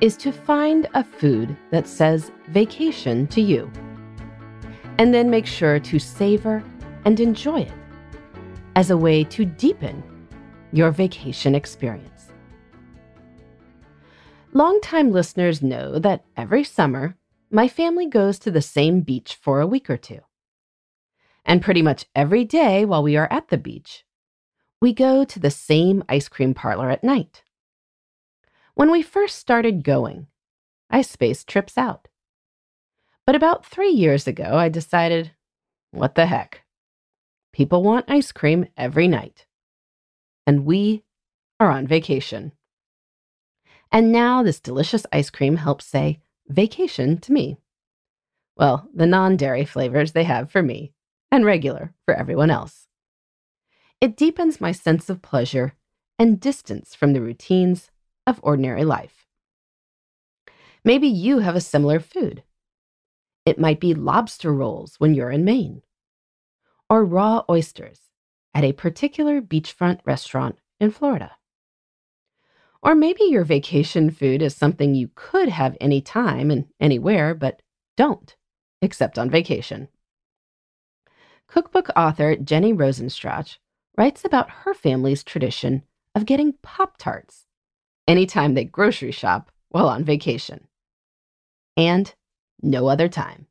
is to find a food that says vacation to you, and then make sure to savor and enjoy it as a way to deepen your vacation experience. Longtime listeners know that every summer, my family goes to the same beach for a week or two. And pretty much every day while we are at the beach, we go to the same ice cream parlor at night. When we first started going, I spaced trips out. But about three years ago, I decided, what the heck? People want ice cream every night. And we are on vacation. And now this delicious ice cream helps say vacation to me. Well, the non dairy flavors they have for me, and regular for everyone else. It deepens my sense of pleasure and distance from the routines of ordinary life. Maybe you have a similar food. It might be lobster rolls when you're in Maine, or raw oysters at a particular beachfront restaurant in Florida. Or maybe your vacation food is something you could have any time and anywhere, but don't, except on vacation. Cookbook author Jenny Rosenstrach writes about her family's tradition of getting Pop Tarts anytime they grocery shop while on vacation. And no other time.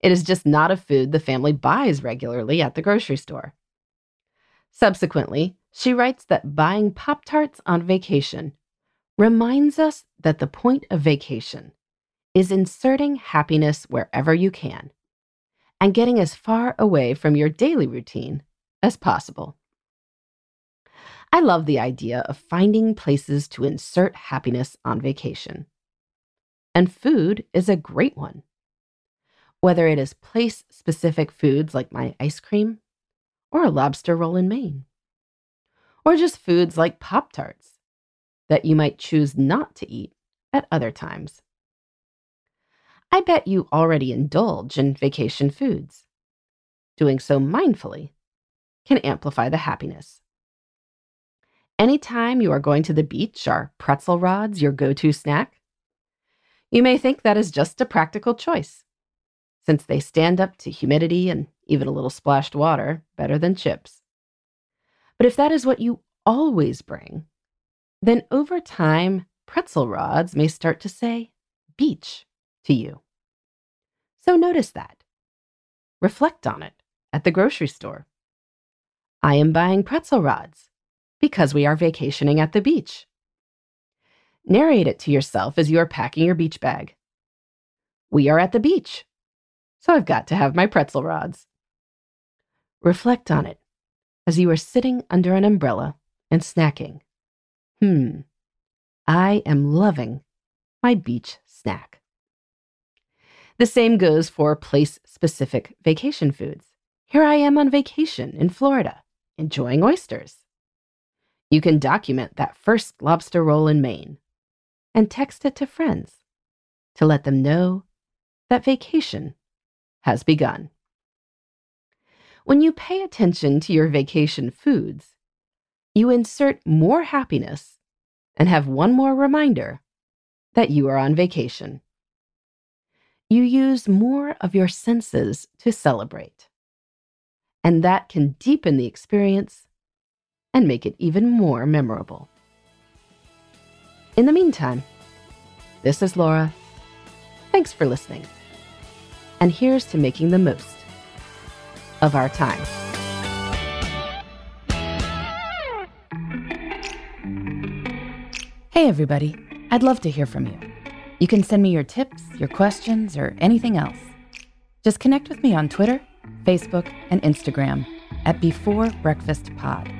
It is just not a food the family buys regularly at the grocery store. Subsequently, she writes that buying Pop Tarts on vacation reminds us that the point of vacation is inserting happiness wherever you can and getting as far away from your daily routine as possible. I love the idea of finding places to insert happiness on vacation. And food is a great one. Whether it is place specific foods like my ice cream, or a lobster roll in Maine, or just foods like Pop Tarts that you might choose not to eat at other times. I bet you already indulge in vacation foods. Doing so mindfully can amplify the happiness. Anytime you are going to the beach, are pretzel rods your go to snack? You may think that is just a practical choice, since they stand up to humidity and even a little splashed water better than chips. But if that is what you always bring, then over time, pretzel rods may start to say beach to you. So notice that. Reflect on it at the grocery store. I am buying pretzel rods because we are vacationing at the beach. Narrate it to yourself as you are packing your beach bag. We are at the beach, so I've got to have my pretzel rods. Reflect on it as you are sitting under an umbrella and snacking. Hmm, I am loving my beach snack. The same goes for place specific vacation foods. Here I am on vacation in Florida enjoying oysters. You can document that first lobster roll in Maine and text it to friends to let them know that vacation has begun. When you pay attention to your vacation foods, you insert more happiness and have one more reminder that you are on vacation. You use more of your senses to celebrate and that can deepen the experience and make it even more memorable. In the meantime, this is Laura. Thanks for listening. And here's to making the most of our time. Hey, everybody. I'd love to hear from you. You can send me your tips, your questions, or anything else. Just connect with me on Twitter, Facebook, and Instagram at Before Breakfast Pod.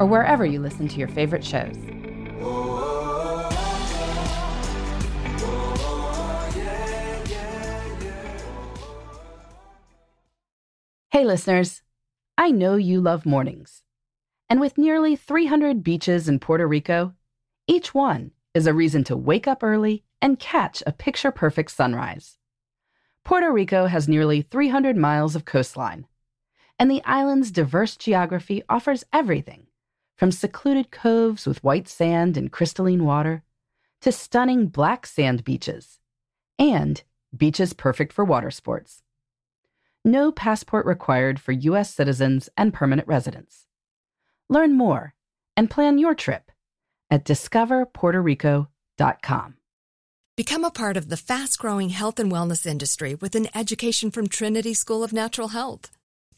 or wherever you listen to your favorite shows. Hey, listeners. I know you love mornings. And with nearly 300 beaches in Puerto Rico, each one is a reason to wake up early and catch a picture perfect sunrise. Puerto Rico has nearly 300 miles of coastline, and the island's diverse geography offers everything from secluded coves with white sand and crystalline water to stunning black sand beaches and beaches perfect for water sports. No passport required for U.S. citizens and permanent residents. Learn more and plan your trip at discoverpuertorico.com. Become a part of the fast growing health and wellness industry with an education from Trinity School of Natural Health.